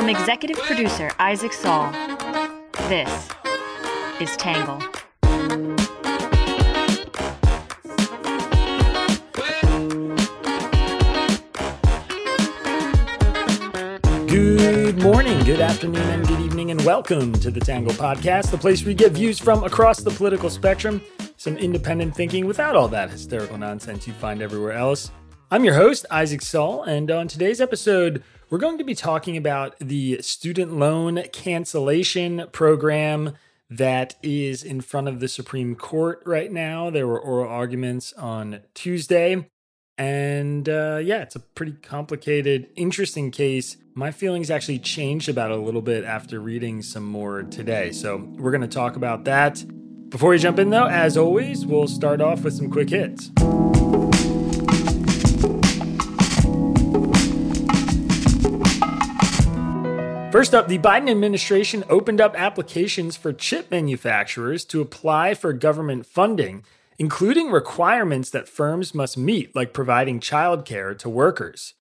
From executive producer Isaac Saul, this is Tangle. Good morning, good afternoon, and good evening, and welcome to the Tangle Podcast, the place we get views from across the political spectrum, some independent thinking without all that hysterical nonsense you find everywhere else. I'm your host, Isaac Saul, and on today's episode, we're going to be talking about the student loan cancellation program that is in front of the Supreme Court right now. There were oral arguments on Tuesday. And uh, yeah, it's a pretty complicated, interesting case. My feelings actually changed about a little bit after reading some more today. So we're going to talk about that. Before we jump in, though, as always, we'll start off with some quick hits. First up, the Biden administration opened up applications for chip manufacturers to apply for government funding, including requirements that firms must meet, like providing childcare to workers.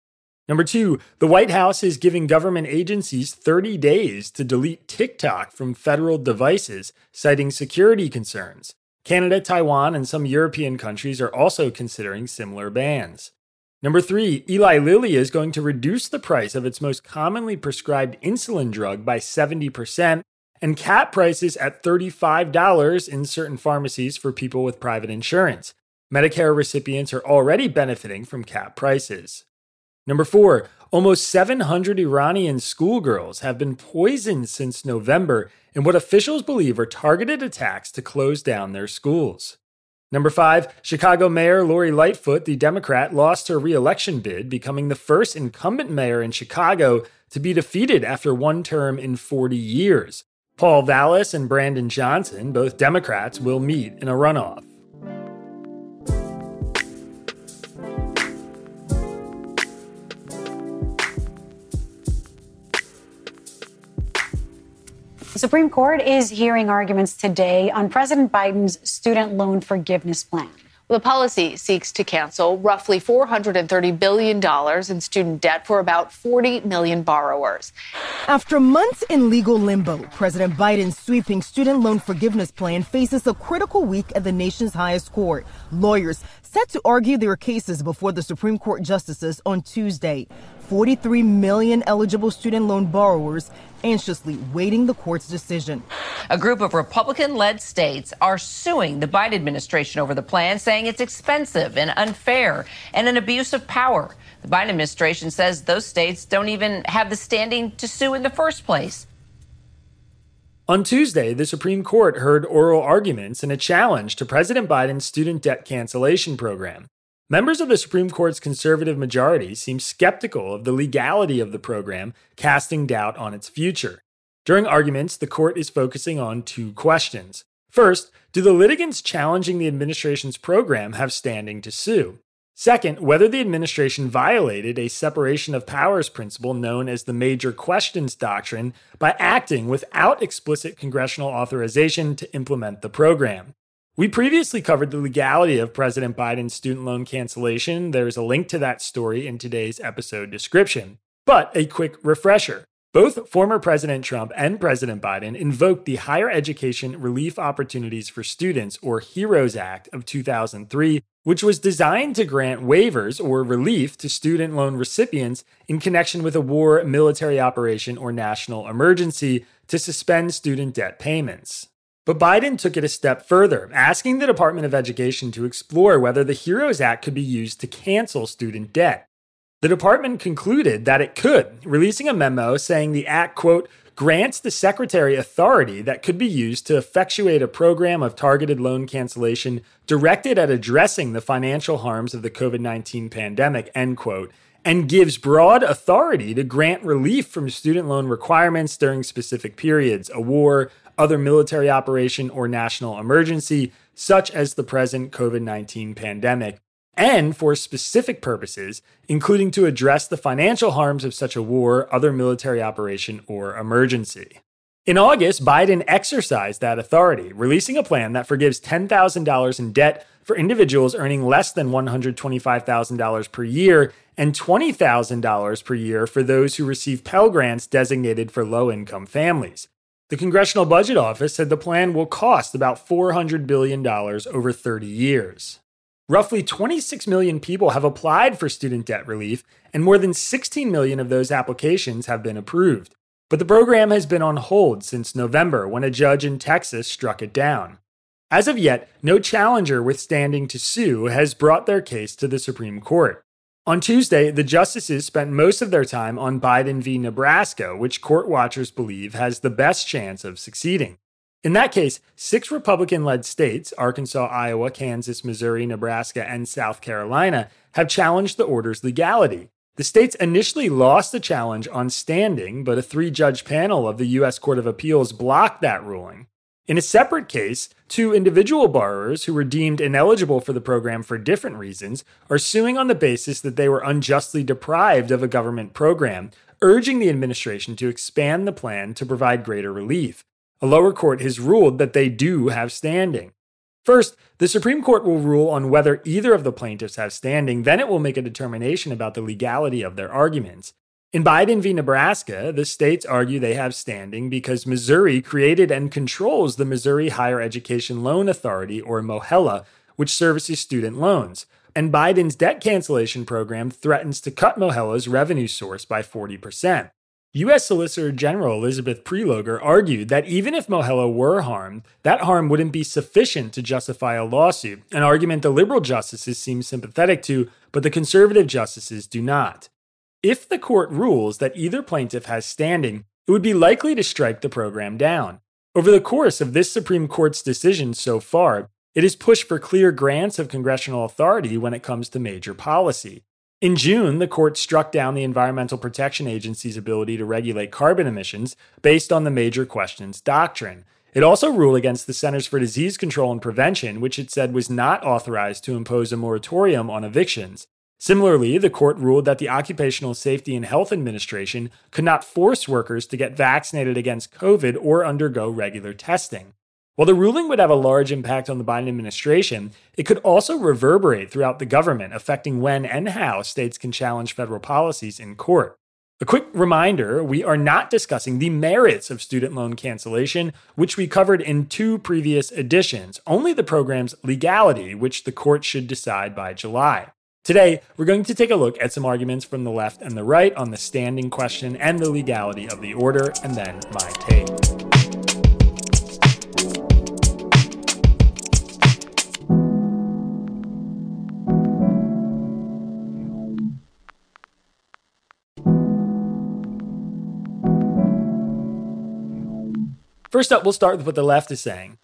Number two, the White House is giving government agencies 30 days to delete TikTok from federal devices, citing security concerns. Canada, Taiwan, and some European countries are also considering similar bans. Number three, Eli Lilly is going to reduce the price of its most commonly prescribed insulin drug by 70% and cap prices at $35 in certain pharmacies for people with private insurance. Medicare recipients are already benefiting from cap prices. Number four, almost 700 Iranian schoolgirls have been poisoned since November in what officials believe are targeted attacks to close down their schools. Number five, Chicago Mayor Lori Lightfoot, the Democrat, lost her reelection bid, becoming the first incumbent mayor in Chicago to be defeated after one term in 40 years. Paul Vallas and Brandon Johnson, both Democrats, will meet in a runoff. The Supreme Court is hearing arguments today on President Biden's student loan forgiveness plan. The policy seeks to cancel roughly $430 billion in student debt for about 40 million borrowers. After months in legal limbo, President Biden's sweeping student loan forgiveness plan faces a critical week at the nation's highest court. Lawyers set to argue their cases before the Supreme Court justices on Tuesday. 43 million eligible student loan borrowers anxiously waiting the court's decision. A group of Republican led states are suing the Biden administration over the plan, saying it's expensive and unfair and an abuse of power. The Biden administration says those states don't even have the standing to sue in the first place. On Tuesday, the Supreme Court heard oral arguments in a challenge to President Biden's student debt cancellation program. Members of the Supreme Court's conservative majority seem skeptical of the legality of the program, casting doubt on its future. During arguments, the court is focusing on two questions. First, do the litigants challenging the administration's program have standing to sue? Second, whether the administration violated a separation of powers principle known as the major questions doctrine by acting without explicit congressional authorization to implement the program. We previously covered the legality of President Biden's student loan cancellation. There's a link to that story in today's episode description. But a quick refresher. Both former President Trump and President Biden invoked the Higher Education Relief Opportunities for Students, or HEROES Act of 2003, which was designed to grant waivers or relief to student loan recipients in connection with a war, military operation, or national emergency to suspend student debt payments. But Biden took it a step further, asking the Department of Education to explore whether the HEROES Act could be used to cancel student debt. The department concluded that it could, releasing a memo saying the act, quote, grants the secretary authority that could be used to effectuate a program of targeted loan cancellation directed at addressing the financial harms of the COVID 19 pandemic, end quote, and gives broad authority to grant relief from student loan requirements during specific periods, a war, other military operation, or national emergency, such as the present COVID 19 pandemic, and for specific purposes, including to address the financial harms of such a war, other military operation, or emergency. In August, Biden exercised that authority, releasing a plan that forgives $10,000 in debt for individuals earning less than $125,000 per year and $20,000 per year for those who receive Pell Grants designated for low income families. The Congressional Budget Office said the plan will cost about $400 billion over 30 years. Roughly 26 million people have applied for student debt relief, and more than 16 million of those applications have been approved. But the program has been on hold since November when a judge in Texas struck it down. As of yet, no challenger withstanding to sue has brought their case to the Supreme Court. On Tuesday, the justices spent most of their time on Biden v. Nebraska, which court watchers believe has the best chance of succeeding. In that case, six Republican led states Arkansas, Iowa, Kansas, Missouri, Nebraska, and South Carolina have challenged the order's legality. The states initially lost the challenge on standing, but a three judge panel of the U.S. Court of Appeals blocked that ruling. In a separate case, two individual borrowers who were deemed ineligible for the program for different reasons are suing on the basis that they were unjustly deprived of a government program, urging the administration to expand the plan to provide greater relief. A lower court has ruled that they do have standing. First, the Supreme Court will rule on whether either of the plaintiffs have standing, then it will make a determination about the legality of their arguments. In Biden v. Nebraska, the states argue they have standing because Missouri created and controls the Missouri Higher Education Loan Authority, or MOHELA, which services student loans. And Biden's debt cancellation program threatens to cut MOHELA's revenue source by 40%. U.S. Solicitor General Elizabeth Prelogar argued that even if MOHELA were harmed, that harm wouldn't be sufficient to justify a lawsuit, an argument the liberal justices seem sympathetic to, but the conservative justices do not. If the court rules that either plaintiff has standing, it would be likely to strike the program down. Over the course of this Supreme Court's decision so far, it has pushed for clear grants of congressional authority when it comes to major policy. In June, the court struck down the Environmental Protection Agency's ability to regulate carbon emissions based on the major questions doctrine. It also ruled against the Centers for Disease Control and Prevention, which it said was not authorized to impose a moratorium on evictions. Similarly, the court ruled that the Occupational Safety and Health Administration could not force workers to get vaccinated against COVID or undergo regular testing. While the ruling would have a large impact on the Biden administration, it could also reverberate throughout the government, affecting when and how states can challenge federal policies in court. A quick reminder we are not discussing the merits of student loan cancellation, which we covered in two previous editions, only the program's legality, which the court should decide by July. Today, we're going to take a look at some arguments from the left and the right on the standing question and the legality of the order, and then my take. First up, we'll start with what the left is saying.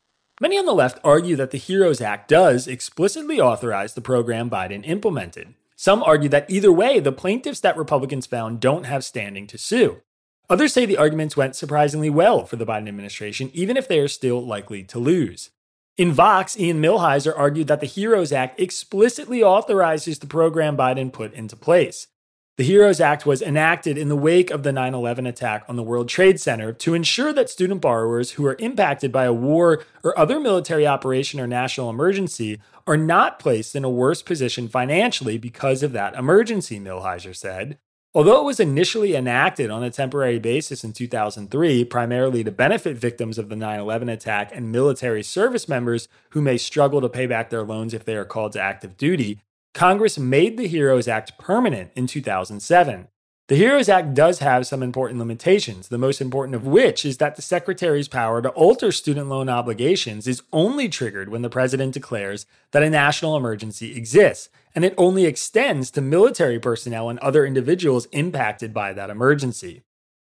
Many on the left argue that the HEROES Act does explicitly authorize the program Biden implemented. Some argue that either way, the plaintiffs that Republicans found don't have standing to sue. Others say the arguments went surprisingly well for the Biden administration, even if they are still likely to lose. In Vox, Ian Millhiser argued that the HEROES Act explicitly authorizes the program Biden put into place. The HEROES Act was enacted in the wake of the 9 11 attack on the World Trade Center to ensure that student borrowers who are impacted by a war or other military operation or national emergency are not placed in a worse position financially because of that emergency, Millhiser said. Although it was initially enacted on a temporary basis in 2003, primarily to benefit victims of the 9 11 attack and military service members who may struggle to pay back their loans if they are called to active duty, Congress made the HEROES Act permanent in 2007. The HEROES Act does have some important limitations, the most important of which is that the Secretary's power to alter student loan obligations is only triggered when the President declares that a national emergency exists, and it only extends to military personnel and other individuals impacted by that emergency.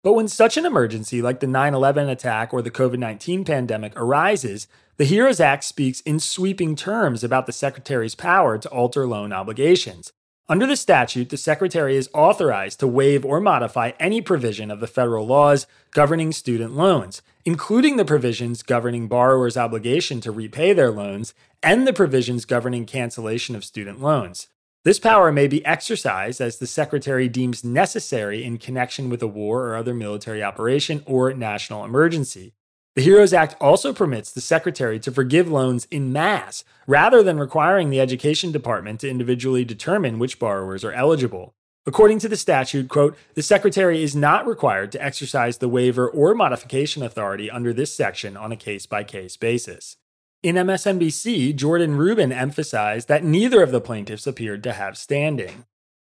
But when such an emergency like the 9 11 attack or the COVID 19 pandemic arises, the HEROES Act speaks in sweeping terms about the Secretary's power to alter loan obligations. Under the statute, the Secretary is authorized to waive or modify any provision of the federal laws governing student loans, including the provisions governing borrowers' obligation to repay their loans and the provisions governing cancellation of student loans. This power may be exercised as the Secretary deems necessary in connection with a war or other military operation or national emergency. The HEROES Act also permits the Secretary to forgive loans in mass rather than requiring the Education Department to individually determine which borrowers are eligible. According to the statute, quote, the Secretary is not required to exercise the waiver or modification authority under this section on a case by case basis. In MSNBC, Jordan Rubin emphasized that neither of the plaintiffs appeared to have standing.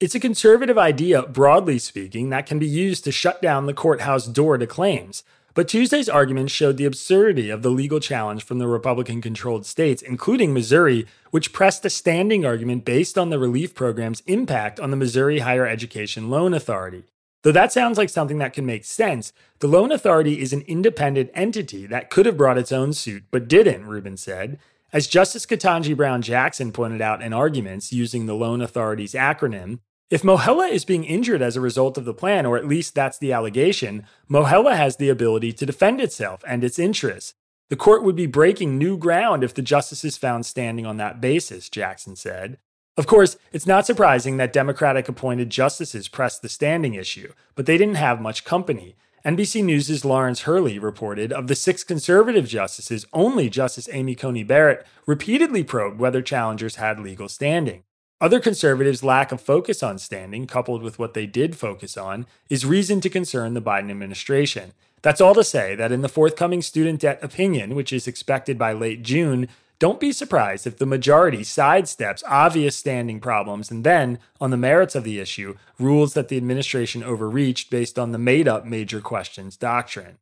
It's a conservative idea, broadly speaking, that can be used to shut down the courthouse door to claims. But Tuesday's argument showed the absurdity of the legal challenge from the Republican controlled states, including Missouri, which pressed a standing argument based on the relief program's impact on the Missouri Higher Education Loan Authority. Though that sounds like something that can make sense, the Loan Authority is an independent entity that could have brought its own suit, but didn't, Rubin said. As Justice Ketanji Brown Jackson pointed out in arguments using the Loan Authority's acronym, if Mohela is being injured as a result of the plan, or at least that's the allegation, Mohela has the ability to defend itself and its interests. The court would be breaking new ground if the justices found standing on that basis, Jackson said. Of course, it's not surprising that Democratic appointed justices pressed the standing issue, but they didn't have much company. NBC News' Lawrence Hurley reported of the six conservative justices, only Justice Amy Coney Barrett repeatedly probed whether challengers had legal standing. Other conservatives' lack of focus on standing, coupled with what they did focus on, is reason to concern the Biden administration. That's all to say that in the forthcoming student debt opinion, which is expected by late June, don't be surprised if the majority sidesteps obvious standing problems and then, on the merits of the issue, rules that the administration overreached based on the made up major questions doctrine.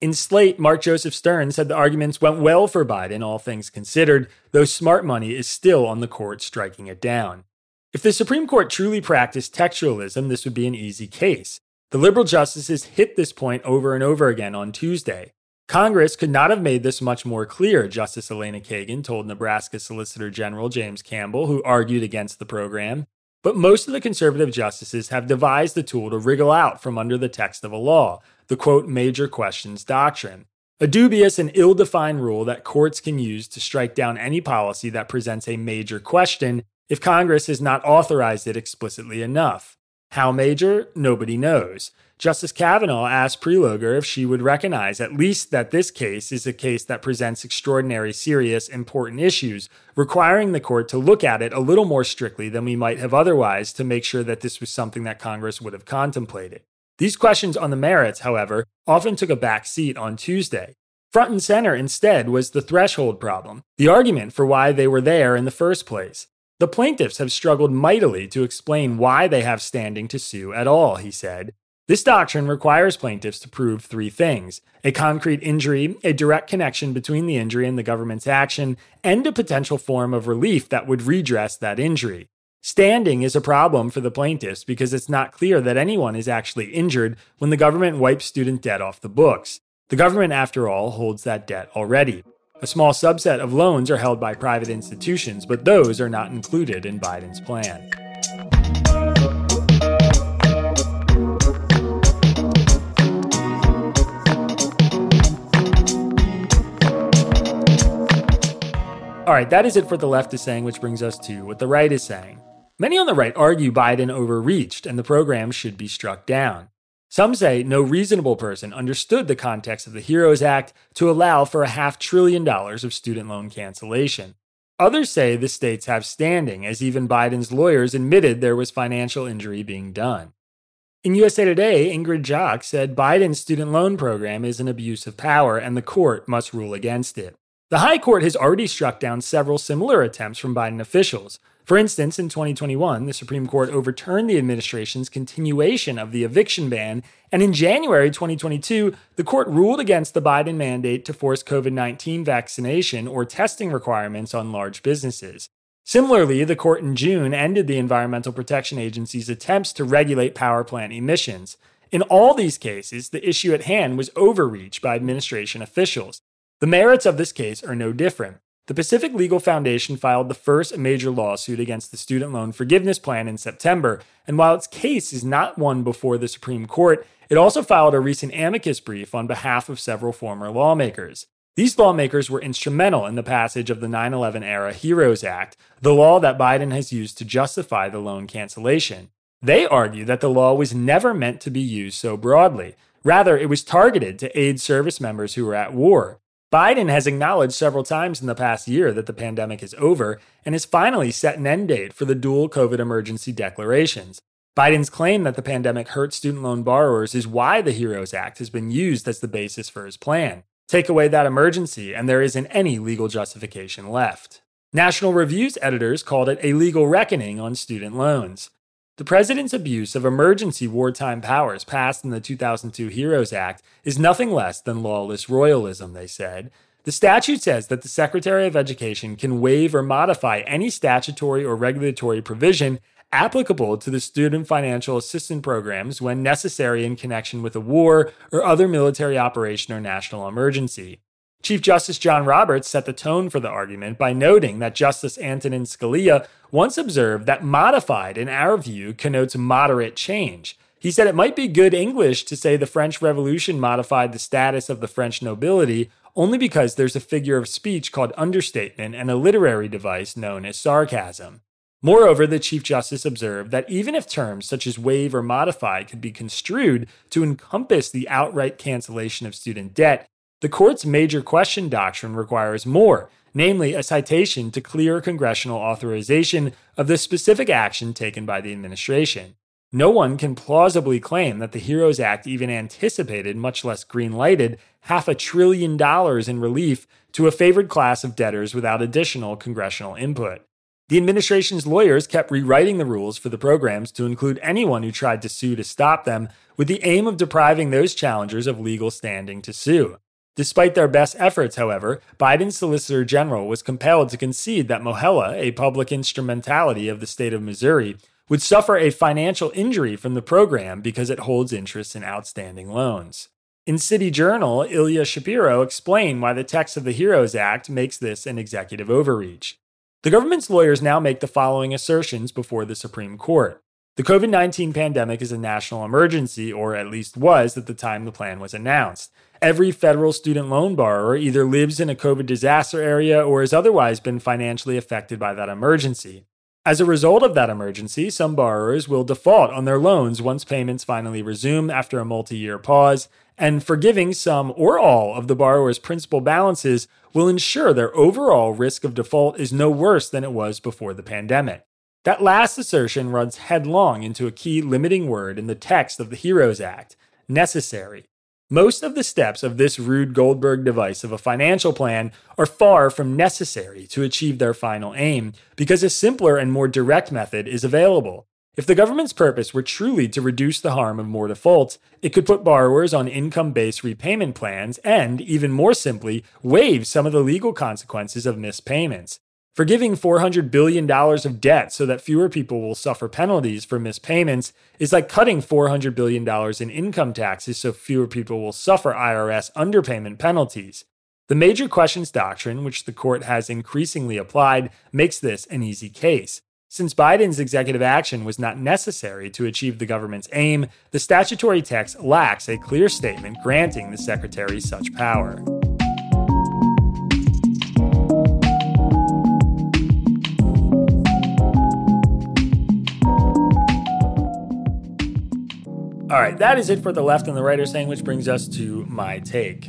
In Slate, Mark Joseph Stern said the arguments went well for Biden, all things considered, though smart money is still on the court striking it down. If the Supreme Court truly practiced textualism, this would be an easy case. The liberal justices hit this point over and over again on Tuesday. Congress could not have made this much more clear, Justice Elena Kagan told Nebraska Solicitor General James Campbell, who argued against the program. But most of the conservative justices have devised the tool to wriggle out from under the text of a law, the quote, major questions doctrine. A dubious and ill defined rule that courts can use to strike down any policy that presents a major question if Congress has not authorized it explicitly enough. How major? Nobody knows. Justice Kavanaugh asked Prelogar if she would recognize at least that this case is a case that presents extraordinary, serious, important issues, requiring the court to look at it a little more strictly than we might have otherwise to make sure that this was something that Congress would have contemplated. These questions on the merits, however, often took a back seat on Tuesday. Front and center instead was the threshold problem, the argument for why they were there in the first place. The plaintiffs have struggled mightily to explain why they have standing to sue at all, he said, this doctrine requires plaintiffs to prove three things a concrete injury, a direct connection between the injury and the government's action, and a potential form of relief that would redress that injury. Standing is a problem for the plaintiffs because it's not clear that anyone is actually injured when the government wipes student debt off the books. The government, after all, holds that debt already. A small subset of loans are held by private institutions, but those are not included in Biden's plan. All right, that is it for the left is saying, which brings us to what the right is saying. Many on the right argue Biden overreached and the program should be struck down. Some say no reasonable person understood the context of the HEROES Act to allow for a half trillion dollars of student loan cancellation. Others say the states have standing, as even Biden's lawyers admitted there was financial injury being done. In USA Today, Ingrid Jacques said Biden's student loan program is an abuse of power and the court must rule against it. The High Court has already struck down several similar attempts from Biden officials. For instance, in 2021, the Supreme Court overturned the administration's continuation of the eviction ban, and in January 2022, the court ruled against the Biden mandate to force COVID 19 vaccination or testing requirements on large businesses. Similarly, the court in June ended the Environmental Protection Agency's attempts to regulate power plant emissions. In all these cases, the issue at hand was overreach by administration officials. The merits of this case are no different. The Pacific Legal Foundation filed the first major lawsuit against the student loan forgiveness plan in September, and while its case is not one before the Supreme Court, it also filed a recent amicus brief on behalf of several former lawmakers. These lawmakers were instrumental in the passage of the 9 11 era HEROES Act, the law that Biden has used to justify the loan cancellation. They argue that the law was never meant to be used so broadly. Rather, it was targeted to aid service members who were at war. Biden has acknowledged several times in the past year that the pandemic is over and has finally set an end date for the dual COVID emergency declarations. Biden's claim that the pandemic hurt student loan borrowers is why the HEROES Act has been used as the basis for his plan. Take away that emergency, and there isn't any legal justification left. National Review's editors called it a legal reckoning on student loans. The president's abuse of emergency wartime powers passed in the 2002 HEROES Act is nothing less than lawless royalism, they said. The statute says that the Secretary of Education can waive or modify any statutory or regulatory provision applicable to the student financial assistance programs when necessary in connection with a war or other military operation or national emergency. Chief Justice John Roberts set the tone for the argument by noting that Justice Antonin Scalia once observed that modified, in our view, connotes moderate change. He said it might be good English to say the French Revolution modified the status of the French nobility only because there's a figure of speech called understatement and a literary device known as sarcasm. Moreover, the Chief Justice observed that even if terms such as waive or modify could be construed to encompass the outright cancellation of student debt, the court's major question doctrine requires more, namely a citation to clear congressional authorization of the specific action taken by the administration. No one can plausibly claim that the HEROES Act even anticipated, much less green lighted, half a trillion dollars in relief to a favored class of debtors without additional congressional input. The administration's lawyers kept rewriting the rules for the programs to include anyone who tried to sue to stop them, with the aim of depriving those challengers of legal standing to sue. Despite their best efforts, however, Biden's Solicitor General was compelled to concede that Mohela, a public instrumentality of the state of Missouri, would suffer a financial injury from the program because it holds interest in outstanding loans. In City Journal, Ilya Shapiro explained why the text of the HEROES Act makes this an executive overreach. The government's lawyers now make the following assertions before the Supreme Court. The COVID 19 pandemic is a national emergency, or at least was at the time the plan was announced. Every federal student loan borrower either lives in a COVID disaster area or has otherwise been financially affected by that emergency. As a result of that emergency, some borrowers will default on their loans once payments finally resume after a multi year pause, and forgiving some or all of the borrower's principal balances will ensure their overall risk of default is no worse than it was before the pandemic. That last assertion runs headlong into a key limiting word in the text of the HEROES Act necessary. Most of the steps of this Rube Goldberg device of a financial plan are far from necessary to achieve their final aim because a simpler and more direct method is available. If the government's purpose were truly to reduce the harm of more defaults, it could put borrowers on income based repayment plans and, even more simply, waive some of the legal consequences of missed payments. Forgiving $400 billion of debt so that fewer people will suffer penalties for missed payments is like cutting $400 billion in income taxes so fewer people will suffer IRS underpayment penalties. The major questions doctrine, which the court has increasingly applied, makes this an easy case. Since Biden's executive action was not necessary to achieve the government's aim, the statutory text lacks a clear statement granting the secretary such power. All right, that is it for the left and the right are saying, which brings us to my take.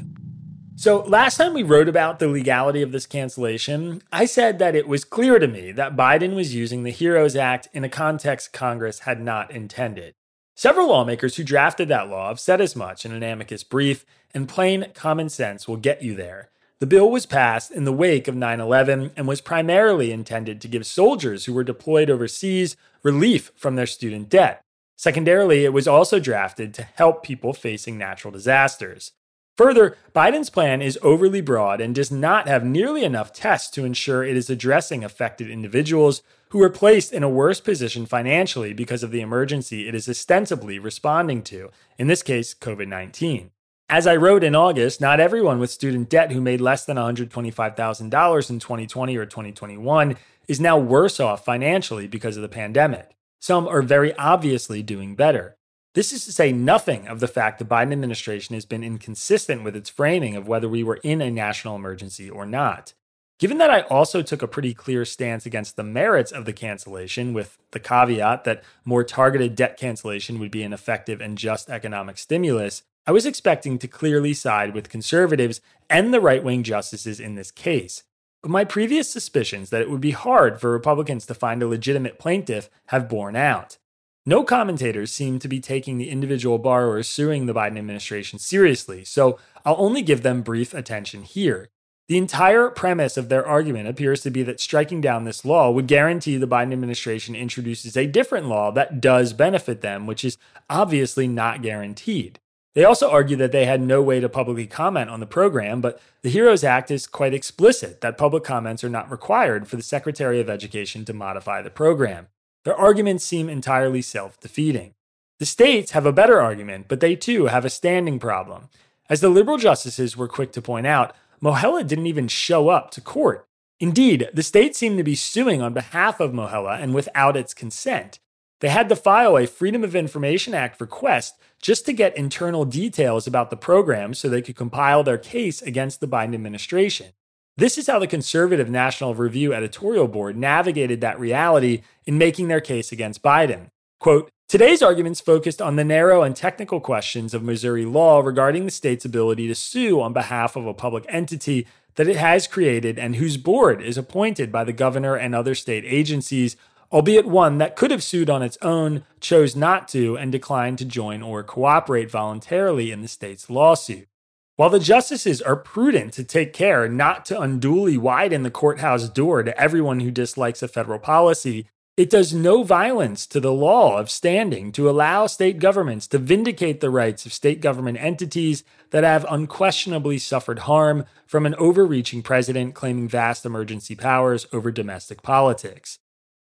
So, last time we wrote about the legality of this cancellation, I said that it was clear to me that Biden was using the HEROES Act in a context Congress had not intended. Several lawmakers who drafted that law have said as much in an amicus brief, and plain common sense will get you there. The bill was passed in the wake of 9 11 and was primarily intended to give soldiers who were deployed overseas relief from their student debt. Secondarily, it was also drafted to help people facing natural disasters. Further, Biden's plan is overly broad and does not have nearly enough tests to ensure it is addressing affected individuals who are placed in a worse position financially because of the emergency it is ostensibly responding to, in this case, COVID 19. As I wrote in August, not everyone with student debt who made less than $125,000 in 2020 or 2021 is now worse off financially because of the pandemic. Some are very obviously doing better. This is to say nothing of the fact the Biden administration has been inconsistent with its framing of whether we were in a national emergency or not. Given that I also took a pretty clear stance against the merits of the cancellation, with the caveat that more targeted debt cancellation would be an effective and just economic stimulus, I was expecting to clearly side with conservatives and the right wing justices in this case. My previous suspicions that it would be hard for Republicans to find a legitimate plaintiff have borne out. No commentators seem to be taking the individual borrowers suing the Biden administration seriously, so I'll only give them brief attention here. The entire premise of their argument appears to be that striking down this law would guarantee the Biden administration introduces a different law that does benefit them, which is obviously not guaranteed. They also argue that they had no way to publicly comment on the program, but the HEROES Act is quite explicit that public comments are not required for the Secretary of Education to modify the program. Their arguments seem entirely self defeating. The states have a better argument, but they too have a standing problem. As the liberal justices were quick to point out, Mohela didn't even show up to court. Indeed, the states seemed to be suing on behalf of Mohela and without its consent. They had to file a Freedom of Information Act request just to get internal details about the program so they could compile their case against the Biden administration. This is how the conservative National Review editorial board navigated that reality in making their case against Biden. Quote, Today's arguments focused on the narrow and technical questions of Missouri law regarding the state's ability to sue on behalf of a public entity that it has created and whose board is appointed by the governor and other state agencies, albeit one that could have sued on its own, chose not to, and declined to join or cooperate voluntarily in the state's lawsuit. While the justices are prudent to take care not to unduly widen the courthouse door to everyone who dislikes a federal policy, it does no violence to the law of standing to allow state governments to vindicate the rights of state government entities that have unquestionably suffered harm from an overreaching president claiming vast emergency powers over domestic politics.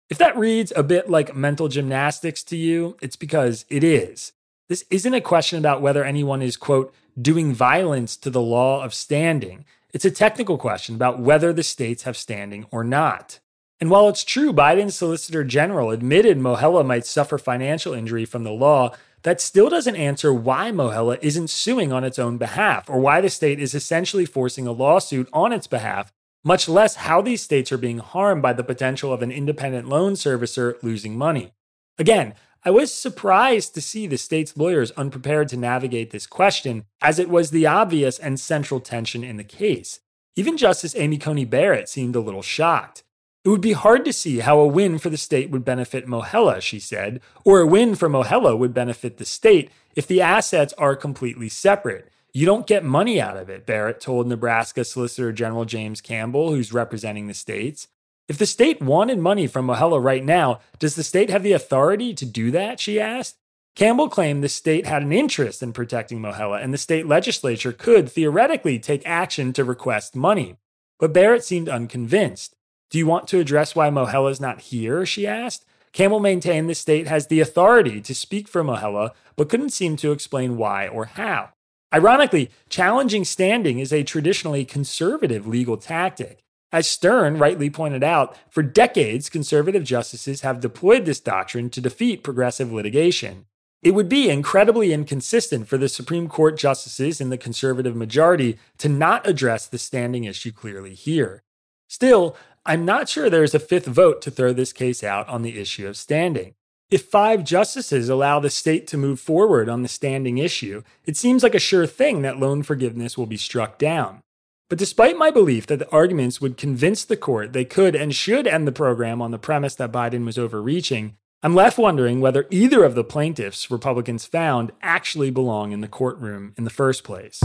If that reads a bit like mental gymnastics to you, it's because it is. This isn't a question about whether anyone is, quote, doing violence to the law of standing. It's a technical question about whether the states have standing or not. And while it's true Biden's Solicitor General admitted Mohela might suffer financial injury from the law, that still doesn't answer why Mohela isn't suing on its own behalf or why the state is essentially forcing a lawsuit on its behalf, much less how these states are being harmed by the potential of an independent loan servicer losing money. Again, I was surprised to see the state's lawyers unprepared to navigate this question, as it was the obvious and central tension in the case. Even Justice Amy Coney Barrett seemed a little shocked. It would be hard to see how a win for the state would benefit Mohela, she said, or a win for Mohela would benefit the state if the assets are completely separate. You don't get money out of it, Barrett told Nebraska Solicitor General James Campbell, who's representing the states. If the state wanted money from Mohela right now, does the state have the authority to do that? She asked. Campbell claimed the state had an interest in protecting Mohela, and the state legislature could theoretically take action to request money. But Barrett seemed unconvinced. Do you want to address why Mohela is not here? She asked. Campbell maintained the state has the authority to speak for Mohela, but couldn't seem to explain why or how. Ironically, challenging standing is a traditionally conservative legal tactic. As Stern rightly pointed out, for decades, conservative justices have deployed this doctrine to defeat progressive litigation. It would be incredibly inconsistent for the Supreme Court justices in the conservative majority to not address the standing issue clearly here. Still, I'm not sure there's a fifth vote to throw this case out on the issue of standing. If five justices allow the state to move forward on the standing issue, it seems like a sure thing that loan forgiveness will be struck down. But despite my belief that the arguments would convince the court they could and should end the program on the premise that Biden was overreaching, I'm left wondering whether either of the plaintiffs Republicans found actually belong in the courtroom in the first place.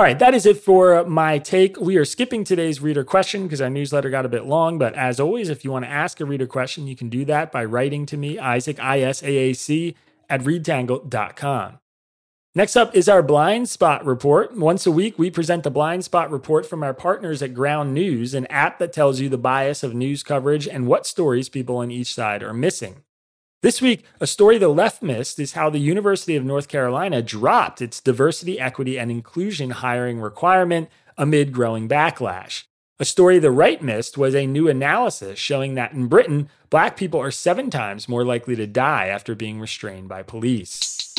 All right, that is it for my take. We are skipping today's reader question because our newsletter got a bit long. But as always, if you want to ask a reader question, you can do that by writing to me, Isaac, I S A A C, at readtangle.com. Next up is our blind spot report. Once a week, we present the blind spot report from our partners at Ground News, an app that tells you the bias of news coverage and what stories people on each side are missing. This week, a story the left missed is how the University of North Carolina dropped its diversity, equity, and inclusion hiring requirement amid growing backlash. A story the right missed was a new analysis showing that in Britain, black people are seven times more likely to die after being restrained by police.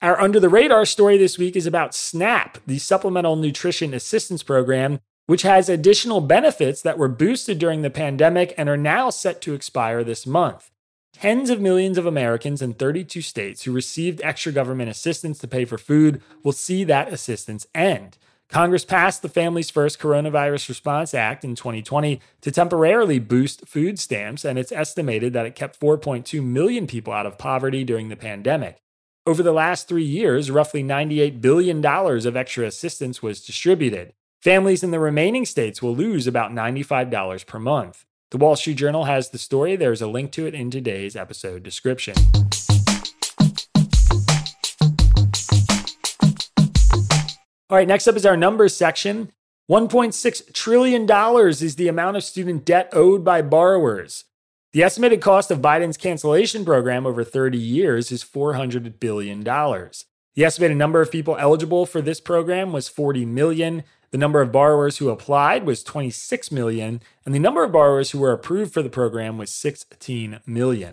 Our under the radar story this week is about SNAP, the Supplemental Nutrition Assistance Program, which has additional benefits that were boosted during the pandemic and are now set to expire this month. Tens of millions of Americans in 32 states who received extra government assistance to pay for food will see that assistance end. Congress passed the Families First Coronavirus Response Act in 2020 to temporarily boost food stamps, and it's estimated that it kept 4.2 million people out of poverty during the pandemic. Over the last three years, roughly $98 billion of extra assistance was distributed. Families in the remaining states will lose about $95 per month. The Wall Street Journal has the story. There's a link to it in today's episode description. All right, next up is our numbers section. $1.6 trillion is the amount of student debt owed by borrowers. The estimated cost of Biden's cancellation program over 30 years is $400 billion. The estimated number of people eligible for this program was 40 million. The number of borrowers who applied was 26 million, and the number of borrowers who were approved for the program was 16 million.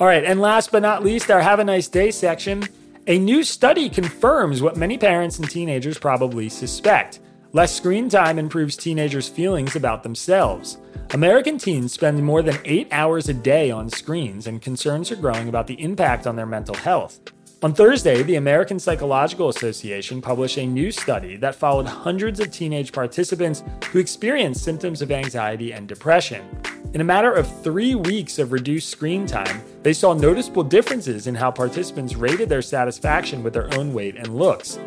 All right, and last but not least, our Have a Nice Day section. A new study confirms what many parents and teenagers probably suspect. Less screen time improves teenagers' feelings about themselves. American teens spend more than eight hours a day on screens, and concerns are growing about the impact on their mental health. On Thursday, the American Psychological Association published a new study that followed hundreds of teenage participants who experienced symptoms of anxiety and depression. In a matter of three weeks of reduced screen time, they saw noticeable differences in how participants rated their satisfaction with their own weight and looks.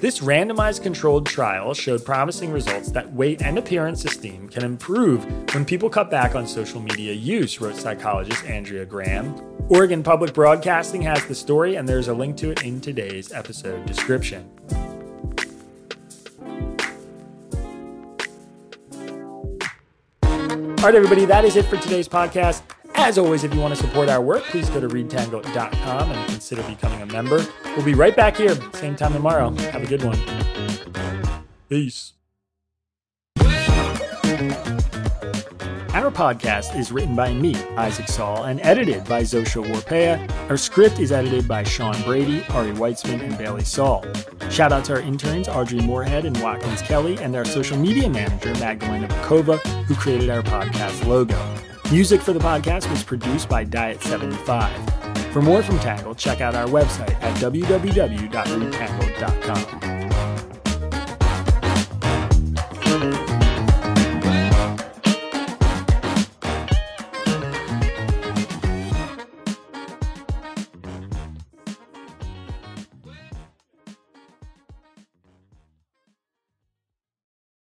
This randomized controlled trial showed promising results that weight and appearance esteem can improve when people cut back on social media use, wrote psychologist Andrea Graham. Oregon Public Broadcasting has the story, and there's a link to it in today's episode description. All right, everybody, that is it for today's podcast. As always, if you want to support our work, please go to readtangle.com and consider becoming a member. We'll be right back here, same time tomorrow. Have a good one. Peace. Our podcast is written by me, Isaac Saul, and edited by Zosha Warpeha. Our script is edited by Sean Brady, Ari Weitzman, and Bailey Saul. Shout out to our interns, Audrey Moorhead and Watkins Kelly, and our social media manager, Magdalena Bokova, who created our podcast logo. Music for the podcast was produced by Diet75. For more from Tangle, check out our website at www.readtangle.com.